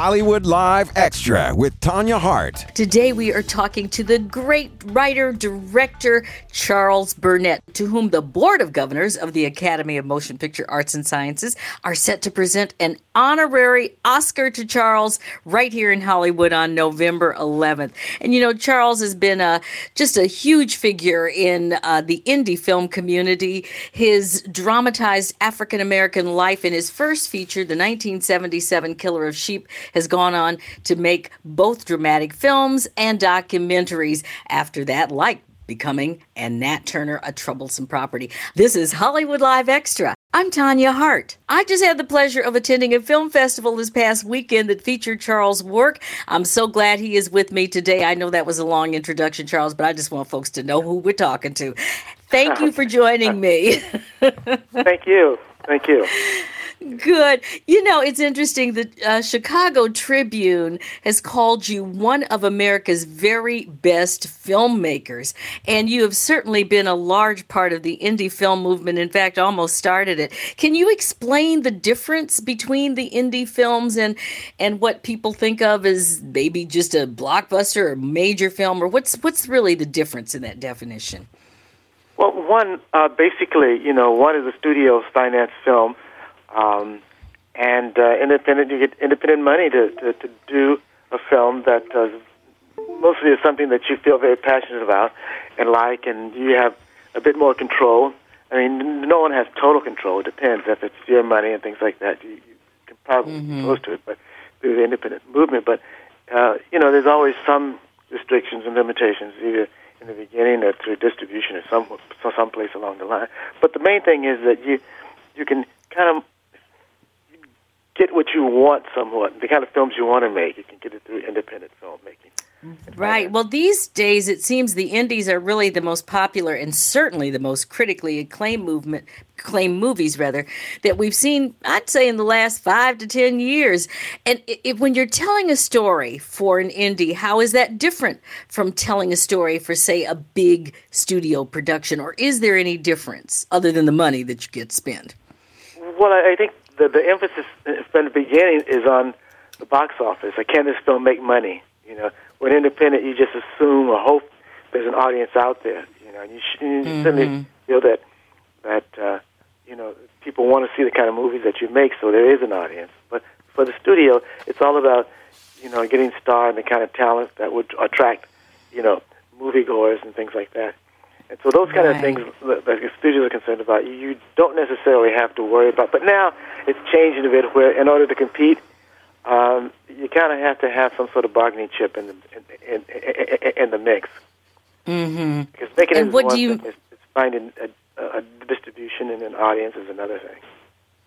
Hollywood Live Extra with Tanya Hart. Today we are talking to the great writer director Charles Burnett, to whom the Board of Governors of the Academy of Motion Picture Arts and Sciences are set to present an honorary Oscar to Charles right here in Hollywood on November 11th. And you know, Charles has been a just a huge figure in uh, the indie film community. His dramatized African American life in his first feature, the 1977 Killer of Sheep, has gone on to make both dramatic films and documentaries after that, like becoming and Nat Turner a troublesome property. This is Hollywood Live Extra. I'm Tanya Hart. I just had the pleasure of attending a film festival this past weekend that featured Charles' work. I'm so glad he is with me today. I know that was a long introduction, Charles, but I just want folks to know who we're talking to. Thank you for joining me. Thank you. Thank you. Good. You know, it's interesting. The uh, Chicago Tribune has called you one of America's very best filmmakers. And you have certainly been a large part of the indie film movement. In fact, almost started it. Can you explain the difference between the indie films and, and what people think of as maybe just a blockbuster or major film? Or what's, what's really the difference in that definition? Well, one, uh, basically, you know, one is a studio finance film um, and uh, independent, you get independent money to, to, to do a film that uh, mostly is something that you feel very passionate about and like, and you have a bit more control. I mean, no one has total control. It depends if it's your money and things like that. You, you can probably mm-hmm. close to it, but through the independent movement. But uh, you know, there's always some restrictions and limitations, either in the beginning or through distribution or some someplace along the line. But the main thing is that you you can kind of get what you want somewhat, the kind of films you want to make. You can get it through independent filmmaking. Right. Well, these days it seems the indies are really the most popular and certainly the most critically acclaimed movement, acclaimed movies rather that we've seen. I'd say in the last five to ten years. And if, when you're telling a story for an indie, how is that different from telling a story for, say, a big studio production, or is there any difference other than the money that you get spent? Well, I think the the emphasis from the beginning is on the box office. Like, can this film make money? You know, when independent, you just assume or hope there's an audience out there. You know, and you, sh- you mm-hmm. certainly feel that that uh, you know people want to see the kind of movies that you make, so there is an audience. But for the studio, it's all about you know getting star and the kind of talent that would attract you know moviegoers and things like that. And so those kind right. of things that the studios are concerned about, you don't necessarily have to worry about. But now it's changing a bit where, in order to compete, um, you kind of have to have some sort of bargaining chip in the in, in, in the mix. Mm-hmm. Because making and it what one do you... thing, it's, it's finding a, a distribution and an audience is another thing.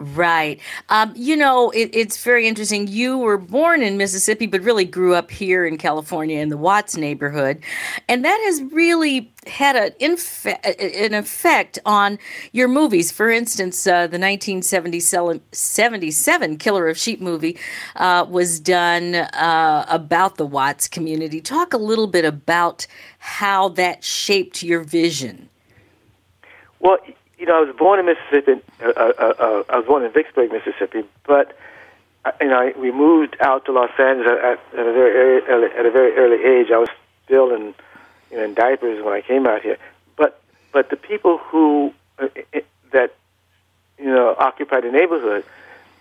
Right. Um, you know, it, it's very interesting. You were born in Mississippi, but really grew up here in California in the Watts neighborhood. And that has really had a, an effect on your movies. For instance, uh, the 1977 Killer of Sheep movie uh, was done uh, about the Watts community. Talk a little bit about how that shaped your vision. Well, you know, I was born in Mississippi. Uh, uh, uh, uh, I was born in Vicksburg, Mississippi, but uh, you know, we moved out to Los Angeles at, at a very early, at a very early age. I was still in you know in diapers when I came out here. But but the people who uh, that you know occupied the neighborhood,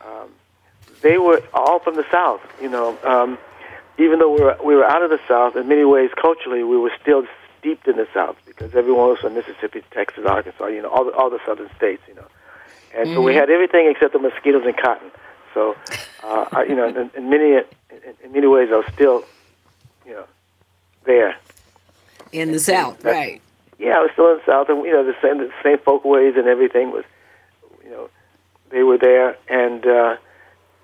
um, they were all from the South. You know, um, even though we were we were out of the South, in many ways culturally we were still steeped in the South because everyone was from Mississippi, Texas, Arkansas, you know, all the, all the southern states, you know. And mm-hmm. so we mm-hmm. had everything except the mosquitoes and cotton. So, uh, I, you know, in, in many in, in many ways, I was still, you know, there. In the and, South, and right? Yeah, I was still in the South, and you know, the same the same folkways and everything was, you know, they were there, and uh,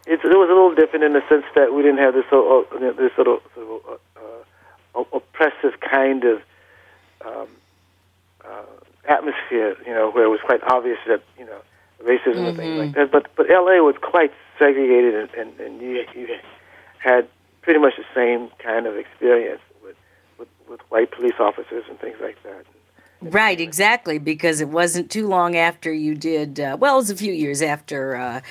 it's, it was a little different in the sense that we didn't have this sort of, this sort of, sort of uh, uh, oppressive kind of um, uh, atmosphere, you know, where it was quite obvious that you know racism mm-hmm. and things like mm-hmm. that. But but L.A. was quite segregated, and, and, and you, you had pretty much the same kind of experience with, with with white police officers and things like that. Right, exactly, because it wasn't too long after you did, uh, well, it was a few years after uh,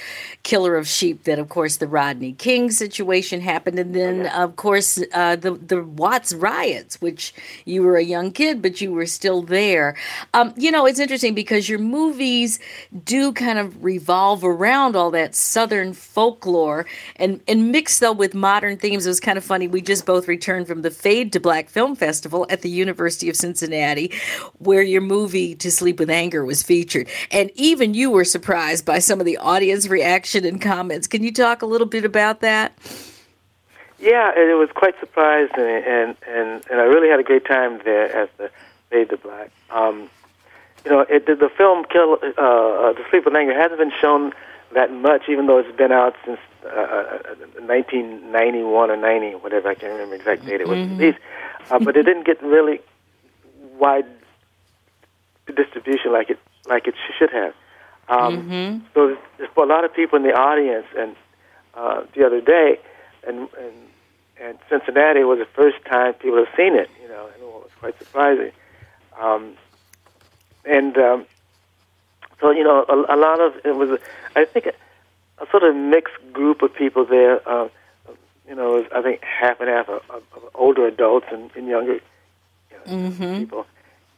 Killer of Sheep that, of course, the Rodney King situation happened. And then, of course, uh, the, the Watts riots, which you were a young kid, but you were still there. Um, you know, it's interesting because your movies do kind of revolve around all that Southern folklore and, and mixed, though, with modern themes. It was kind of funny. We just both returned from the Fade to Black Film Festival at the University of Cincinnati where your movie To Sleep with Anger was featured. And even you were surprised by some of the audience reaction and comments. Can you talk a little bit about that? Yeah, it was quite surprising, and and and I really had a great time there at the Fade to Black. Um, you know, it, the, the film Kill, uh, uh, To Sleep with Anger hasn't been shown that much, even though it's been out since uh, 1991 uh, or 90, whatever. I can't remember exact date it was mm-hmm. released. Uh, but it didn't get really wide distribution like it like it should have. Um, mm-hmm. So for a lot of people in the audience, and uh, the other day, and, and and Cincinnati was the first time people have seen it. You know, and it was quite surprising. Um, and um, so you know, a, a lot of it was. I think a, a sort of mixed group of people there. Uh, you know, was, I think half and half of, of, of older adults and, and younger you know, mm-hmm. people,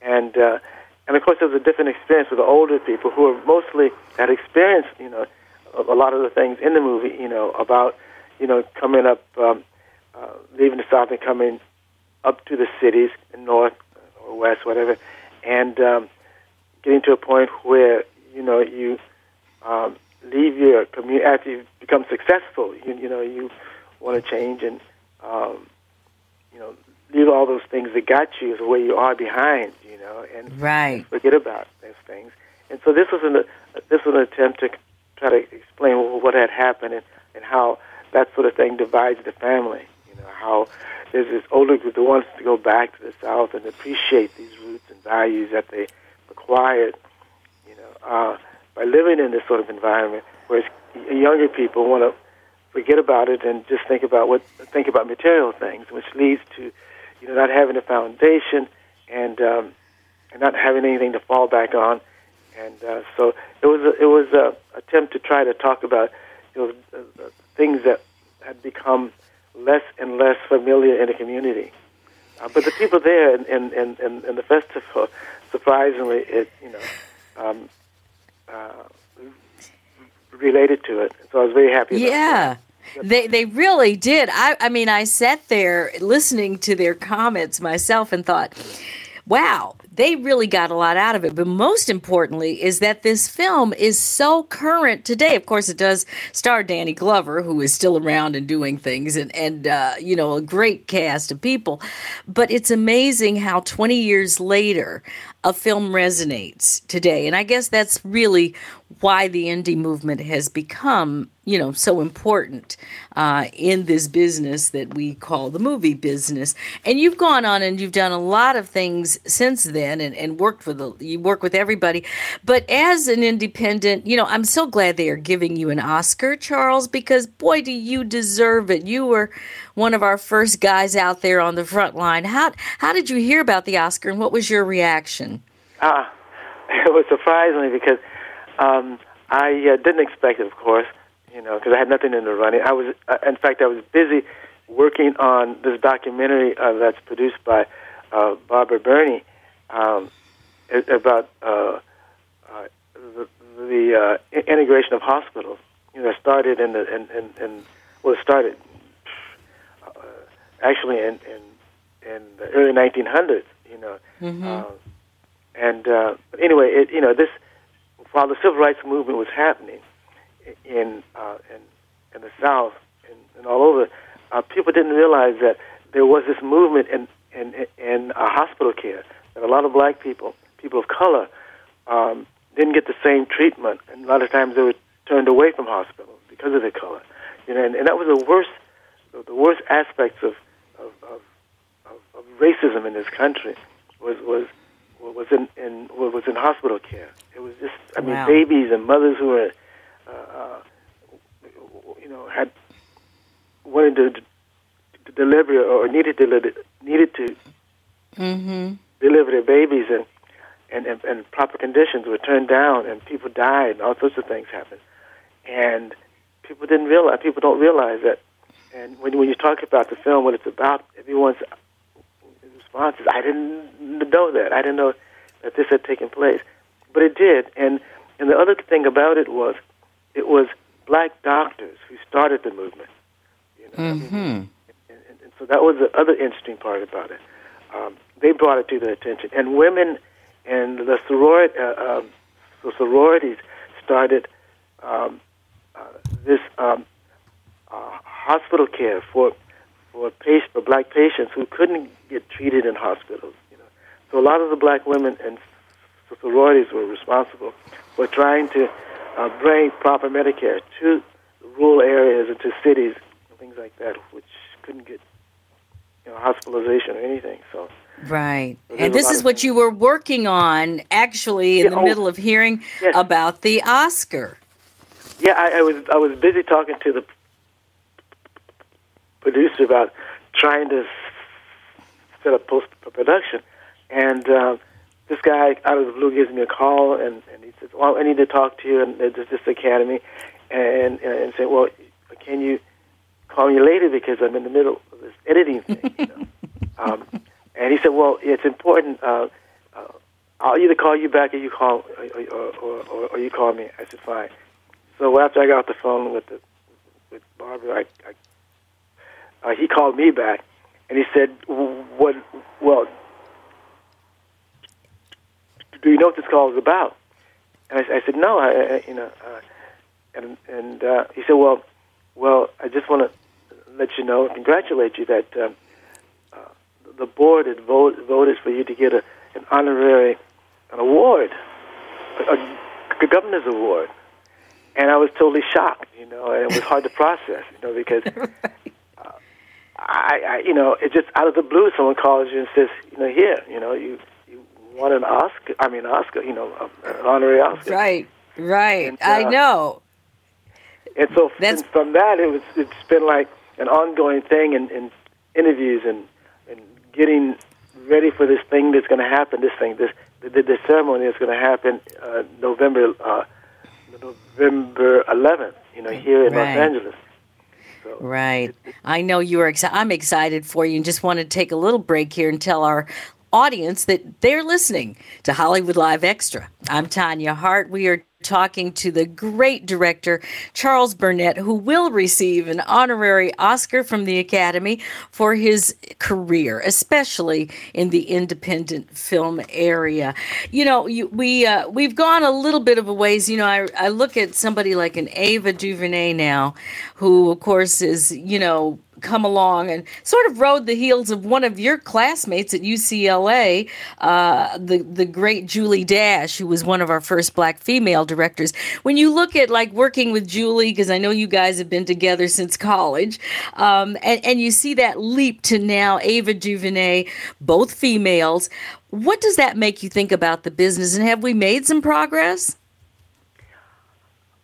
and uh, and of course, there was a different experience with the older people who were mostly had experienced, you know, a, a lot of the things in the movie, you know, about, you know, coming up, um, uh, leaving the South and coming up to the cities North or West, whatever, and um, getting to a point where, you know, you um, leave your community after you become successful. You, you know, you want to change and, um, you know, leave all those things that got you is where you are behind, you know, and right. forget about those things. And so this was an this was an attempt to try to explain what had happened and, and how that sort of thing divides the family. You know, how there's this older group that wants to go back to the South and appreciate these roots and values that they acquired, you know, uh, by living in this sort of environment, whereas younger people want to forget about it and just think about what think about material things, which leads to you know, not having a foundation and um, and not having anything to fall back on. And uh, so it was a, it was a attempt to try to talk about you know uh, things that had become less and less familiar in the community. Uh, but the people there and in, in, in the festival, surprisingly, it you know um, uh, related to it. So I was very happy. yeah. They they really did. I I mean, I sat there listening to their comments myself and thought, wow, they really got a lot out of it. But most importantly is that this film is so current today. Of course, it does star Danny Glover, who is still around and doing things, and and uh, you know a great cast of people. But it's amazing how 20 years later, a film resonates today, and I guess that's really why the indie movement has become, you know, so important uh, in this business that we call the movie business. And you've gone on and you've done a lot of things since then, and, and worked with the, you work with everybody. But as an independent, you know, I'm so glad they are giving you an Oscar, Charles, because boy, do you deserve it. You were one of our first guys out there on the front line. How how did you hear about the Oscar, and what was your reaction? Ah, it was surprising because um, I uh, didn't expect it, of course, you know, because I had nothing in the running. I was, uh, in fact, I was busy working on this documentary uh, that's produced by uh, Barbara Berney um, about uh, uh, the, the uh, integration of hospitals. You know, started in the in, in, in well, started actually in, in in the early 1900s. You know, mm-hmm. uh, and uh, anyway, it, you know this while the civil rights movement was happening in uh, in, in the South and, and all over, uh, people didn't realize that there was this movement in in, in uh, hospital care that a lot of black people, people of color, um, didn't get the same treatment, and a lot of times they were turned away from hospitals because of their color. You know, and, and that was the worst, the worst aspects of of, of, of, of racism in this country was was was in, in was in hospital care. It was just, I mean, wow. babies and mothers who were, uh, uh, you know, had wanted to, to deliver or needed to needed to mm-hmm. deliver their babies, and and, and, and proper conditions were turned down, and people died, and all sorts of things happened. And people didn't realize, people don't realize that. And when, when you talk about the film, what it's about, everyone's response is, I didn't know that. I didn't know that this had taken place. But it did. And, and the other thing about it was, it was black doctors who started the movement. You know? Mm-hmm. And, and, and so that was the other interesting part about it. Um, they brought it to their attention. And women and the sorority, uh, um, the sororities started um, uh, this um, uh, hospital care for for patient, for black patients who couldn't get treated in hospitals. You know, so a lot of the black women and sororities were responsible for trying to uh, bring proper Medicare to rural areas and to cities and things like that, which couldn't get you know hospitalization or anything. So. Right. So and this is what things. you were working on actually in Yeah, the oh, middle of hearing yes. about the Oscar. Yeah, I, I was I was busy talking to the producer about trying to set up post production, and uh, this guy out of the blue gives me a call and, and he says, "Well, I need to talk to you and there's this academy," and and, and say, "Well, can you call me later because I'm in the middle of this editing thing." You know? um, and he said, "Well, it's important." Uh, uh, I'll either call you back or you call or, or, or, or, you call me. I said, "Fine." So after I got off the phone with the with Barbara, I, I uh, he called me back, and he said, "What? Well, do you know what this call is about?" And I, I said, "No, I, I you know." Uh, and and uh, he said, "Well, well, I just want to let you know, and congratulate you that um, uh, the board had vote, voted for you to get a, an honorary an award, a, a governor's award." and I was totally shocked, you know, and it was hard to process, you know, because uh, I, I, you know, it just out of the blue, someone calls you and says, you know, here, you know, you you won an Oscar, I mean, Oscar, you know, an honorary Oscar, Right. Right. And, I uh, know. and so That's- from, from that, it was it's been like an ongoing thing in, in interviews and and getting ready for this thing that's going to happen. This thing, this the, the ceremony is going to happen uh, November uh, November 11th. You know, here in Right. Los Angeles. So, Right. I know you are excited. I'm excited for you and just want to take a little break here and tell our audience that they're listening to Hollywood Live Extra. I'm Tanya Hart. We are talking to the great director, Charles Burnett, who will receive an honorary Oscar from the Academy for his career, especially in the independent film area. You know, you, we, uh, we've gone a little bit of a ways. You know, I, I look at somebody like an Ava DuVernay now, who, of course, is, you know, come along and sort of rode the heels of one of your classmates at UCLA, uh, the the great Julie Dash, who was one of our first black female directors. When you look at like working with Julie, because I know you guys have been together since college, um, and, and you see that leap to now Ava DuVernay, both females. What does that make you think about the business, and have we made some progress?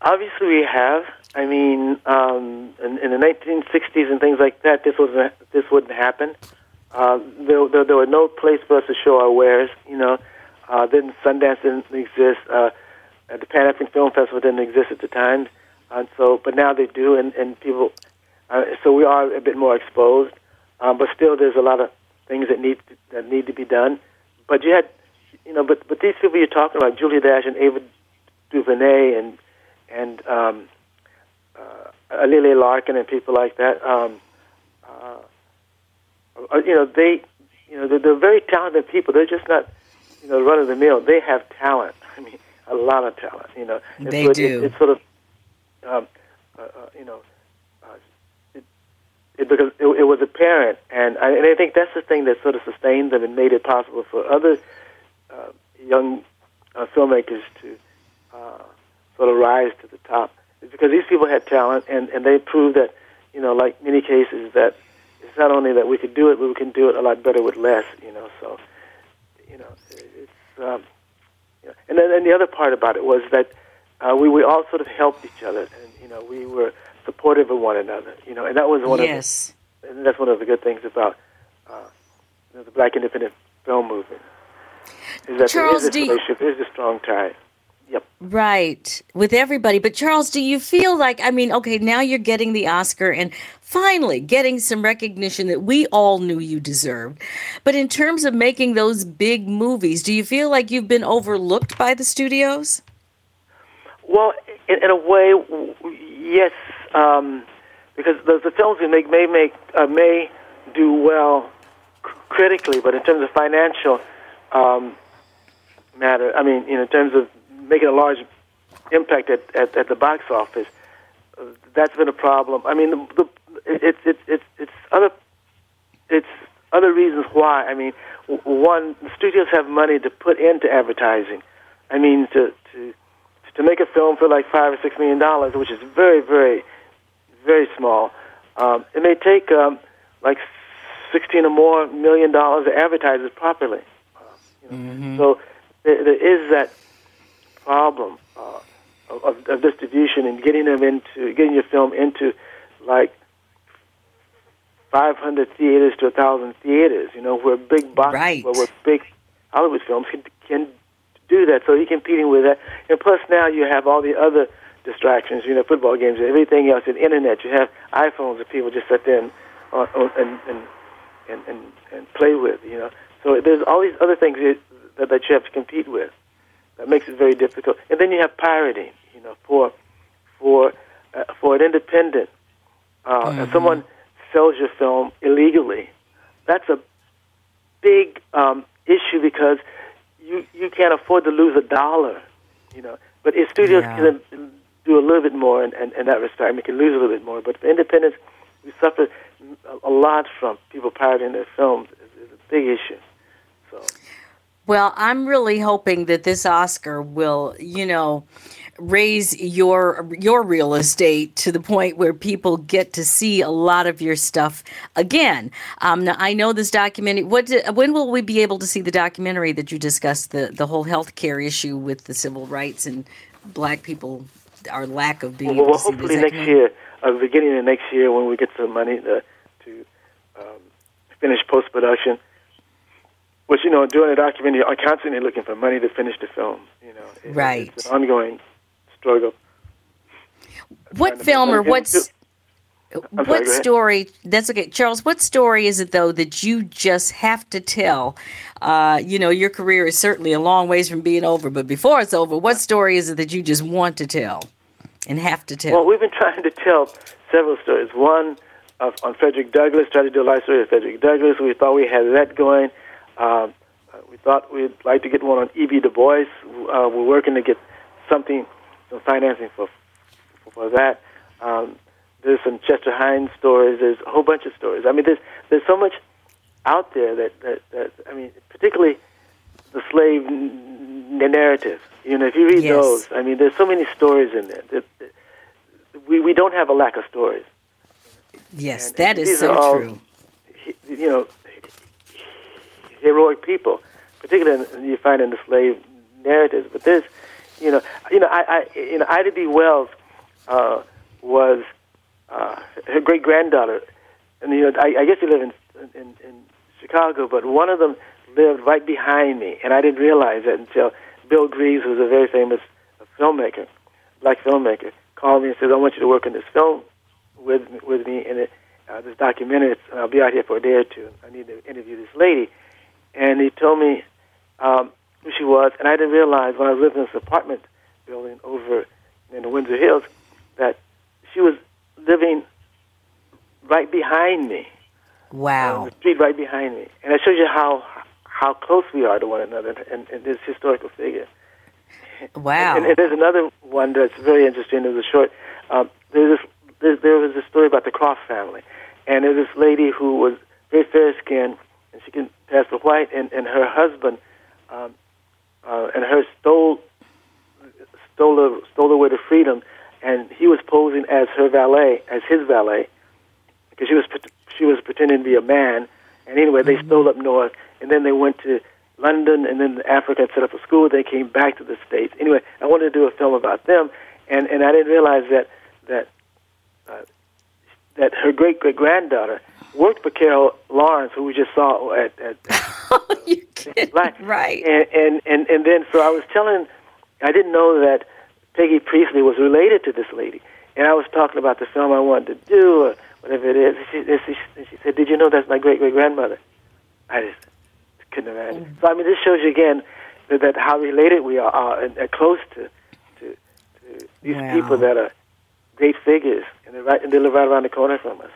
obviously, we have. I mean, um, in, in the 1960s and things like that, this wasn't this wouldn't happen. Uh, there, there, there were no place for us to show our wares. You know, uh, then Sundance didn't exist. Uh, the Pan African Film Festival didn't exist at the time, and so but now they do, and and people. Uh, so we are a bit more exposed, um, but still, there's a lot of things that need that need to be done. But you had, you know, but but these people you're talking about, Julia Dash and Ava DuVernay and and um, uh, Lily Larkin and people like that. Um, uh, uh, you know, they, you know, they're, they're very talented people. They're just not, you know, run of the mill. They have talent. I mean, a lot of talent. You know, And They so it- do. It, it's sort of, um, uh, uh, you know, uh, it, it, because it, it was apparent, and I, and I think that's the thing that sort of sustained them and made it possible for other uh, young uh, filmmakers to uh, sort of rise to the top. Because these people had talent, and, and they proved that, you know, like many cases, that it's not only that we could do it, but we can do it a lot better with less, you know. So, you know, it's um, you know, and then and the other part about it was that uh, we we all sort of helped each other, and you know, we were supportive of one another, you know, and that was one yes. of the, and that's one of the good things about uh, you know, the Black independent film movement. is that Charles, there is you- relationship, there is a strong tie. Yep. Right, with everybody. But Charles, do you feel like, I mean, okay, now you're getting the Oscar and finally getting some recognition that we all knew you deserved. But in terms of making those big movies, do you feel like you've been overlooked by the studios? Well, in, in a way, w- yes, um, because the, the films we make may make uh, may do well critically, but in terms of financial um, matter, I mean, you know, in terms of making a large impact at, at, at the box office, that's been a problem. I mean, the, the, it's it's it's it's other it's other reasons why. I mean, one, the studios have money to put into advertising. I mean, to to to make a film for like five or six million dollars, which is very, very, very small. Um, it may take um, like sixteen or more million dollars to advertise it properly. Uh, you know. So there, there is that problem uh, of, of distribution and getting them into getting your film into like 500 theaters to 1,000 theaters, you know, where big box, Right. where, where big Hollywood films can, can do that. So you're competing with that. And plus now you have all the other distractions, you know, football games and everything else, and internet. You have iPhones that people just sit there and, on, on, and, and, and, and, and play with, you know. So there's all these other things that, that you have to compete with. That makes it very difficult. And then you have pirating, you know, for, for, uh, for an independent, uh, if someone sells your film illegally, that's a big um, issue because you you can't afford to lose a dollar, you know. But if studios Yeah. can do a little bit more in, in, in that respect, I mean, can lose a little bit more. But for independents, we suffer a, a lot from people pirating their films. It's, it's a big issue. So Well, I'm really hoping that this Oscar will, you know, raise your your real estate to the point where people get to see a lot of your stuff again. Um, I know this documentary. What di- when will we be able to see the documentary that you discussed the the whole healthcare issue with the civil rights and black people, our lack of being well, able well to see hopefully next year, uh, beginning of next year, when we get some money to, to um, finish post production. Which you know, doing a documentary, I'm constantly looking for money to finish the film. You know, It- Right. It's an ongoing struggle. What film or what's what story? That's okay, Charles. What story is it though that you just have to tell? Uh, you know, your career is certainly a long ways from being over, but before it's over, what story is it that you just want to tell and have to tell? Well, we've been trying to tell several stories. One of, on Frederick Douglass, tried to do a life story of Frederick Douglass. We thought we had that going. Um, uh, we thought we'd like to get one on E.B. Du Bois. Uh, we're working to get something, some financing for for that. Um, there's some Chester Himes stories. There's a whole bunch of stories. I mean, there's there's so much out there that that, that I mean, particularly the slave n- n- narrative. You know, if you read Yes. those, I mean, there's so many stories in there. That, that we we don't have a lack of stories. yes, and that is these so all- true. You know, heroic people, particularly in, you find in the slave narratives. But there's, you know, you know, I, I you know, Ida B. Wells uh, was uh, her great granddaughter, and you know, I, I guess you live in, in in Chicago, but one of them lived right behind me, and I didn't realize it until Bill Greaves, who's a very famous filmmaker, black filmmaker, called me and said, "I want you to work on this film with with me in it, uh, this documentary. It's, I'll be out here for a day or two. I need to interview this lady." And he told me um, who she was, and I didn't realize when I lived in this apartment building over in the Windsor Hills that she was living right behind me on Wow. the street right behind me, and it shows you how how close we are to one another and, and this historical figure. Wow. And, and there's another one that's very interesting. There's a short. Um, there's this, there, there was a story about the Craft family, and there's this lady who was very fair skinned, and she can pass for white, and, and her husband, um, uh, and her stole stole her, stole away to freedom, and he was posing as her valet, as his valet, because she was she was pretending to be a man. And anyway, they stole up north, and then they went to London, and then Africa and set up a school. They came back to the states. Anyway, I wanted to do a film about them, and and I didn't realize that that uh, that her great great granddaughter worked for Carol Lawrence, who we just saw at, at You're right, right. And, and and and then so I was telling, I didn't know that Peggy Priestley was related to this lady, and I was talking about the film I wanted to do or whatever it is. And she, and she, and she said, "Did you know that's my great great grandmother?" I just couldn't imagine. Mm. So I mean, this shows you again that, that how related we are, are and, and close to, to, to these wow. people that are great figures, and they're right and they live right around the corner from us.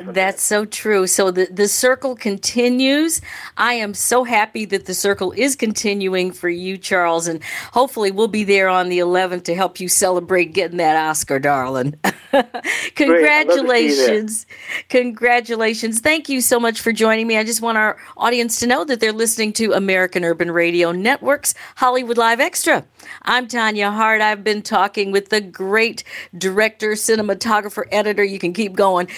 That's so true. So the, the circle continues. I am so happy that the circle is continuing for you, Charles, and hopefully we'll be there on the 11th to help you celebrate getting that Oscar, darling. Congratulations. Congratulations. Thank you so much for joining me. I just want our audience to know that they're listening to American Urban Radio Network's Hollywood Live Extra. I'm Tanya Hart. I've been talking with the great director, cinematographer, editor. You can keep going,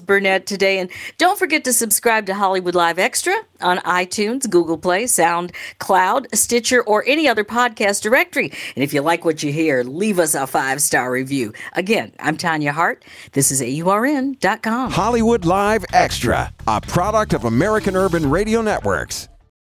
Burnett today. And don't forget to subscribe to Hollywood Live Extra on iTunes, Google Play, SoundCloud, Stitcher, or any other podcast directory. And if you like what you hear, leave us a five star review. Again, I'm Tanya Hart. This is AURN.com. Hollywood Live Extra, a product of American Urban Radio Networks.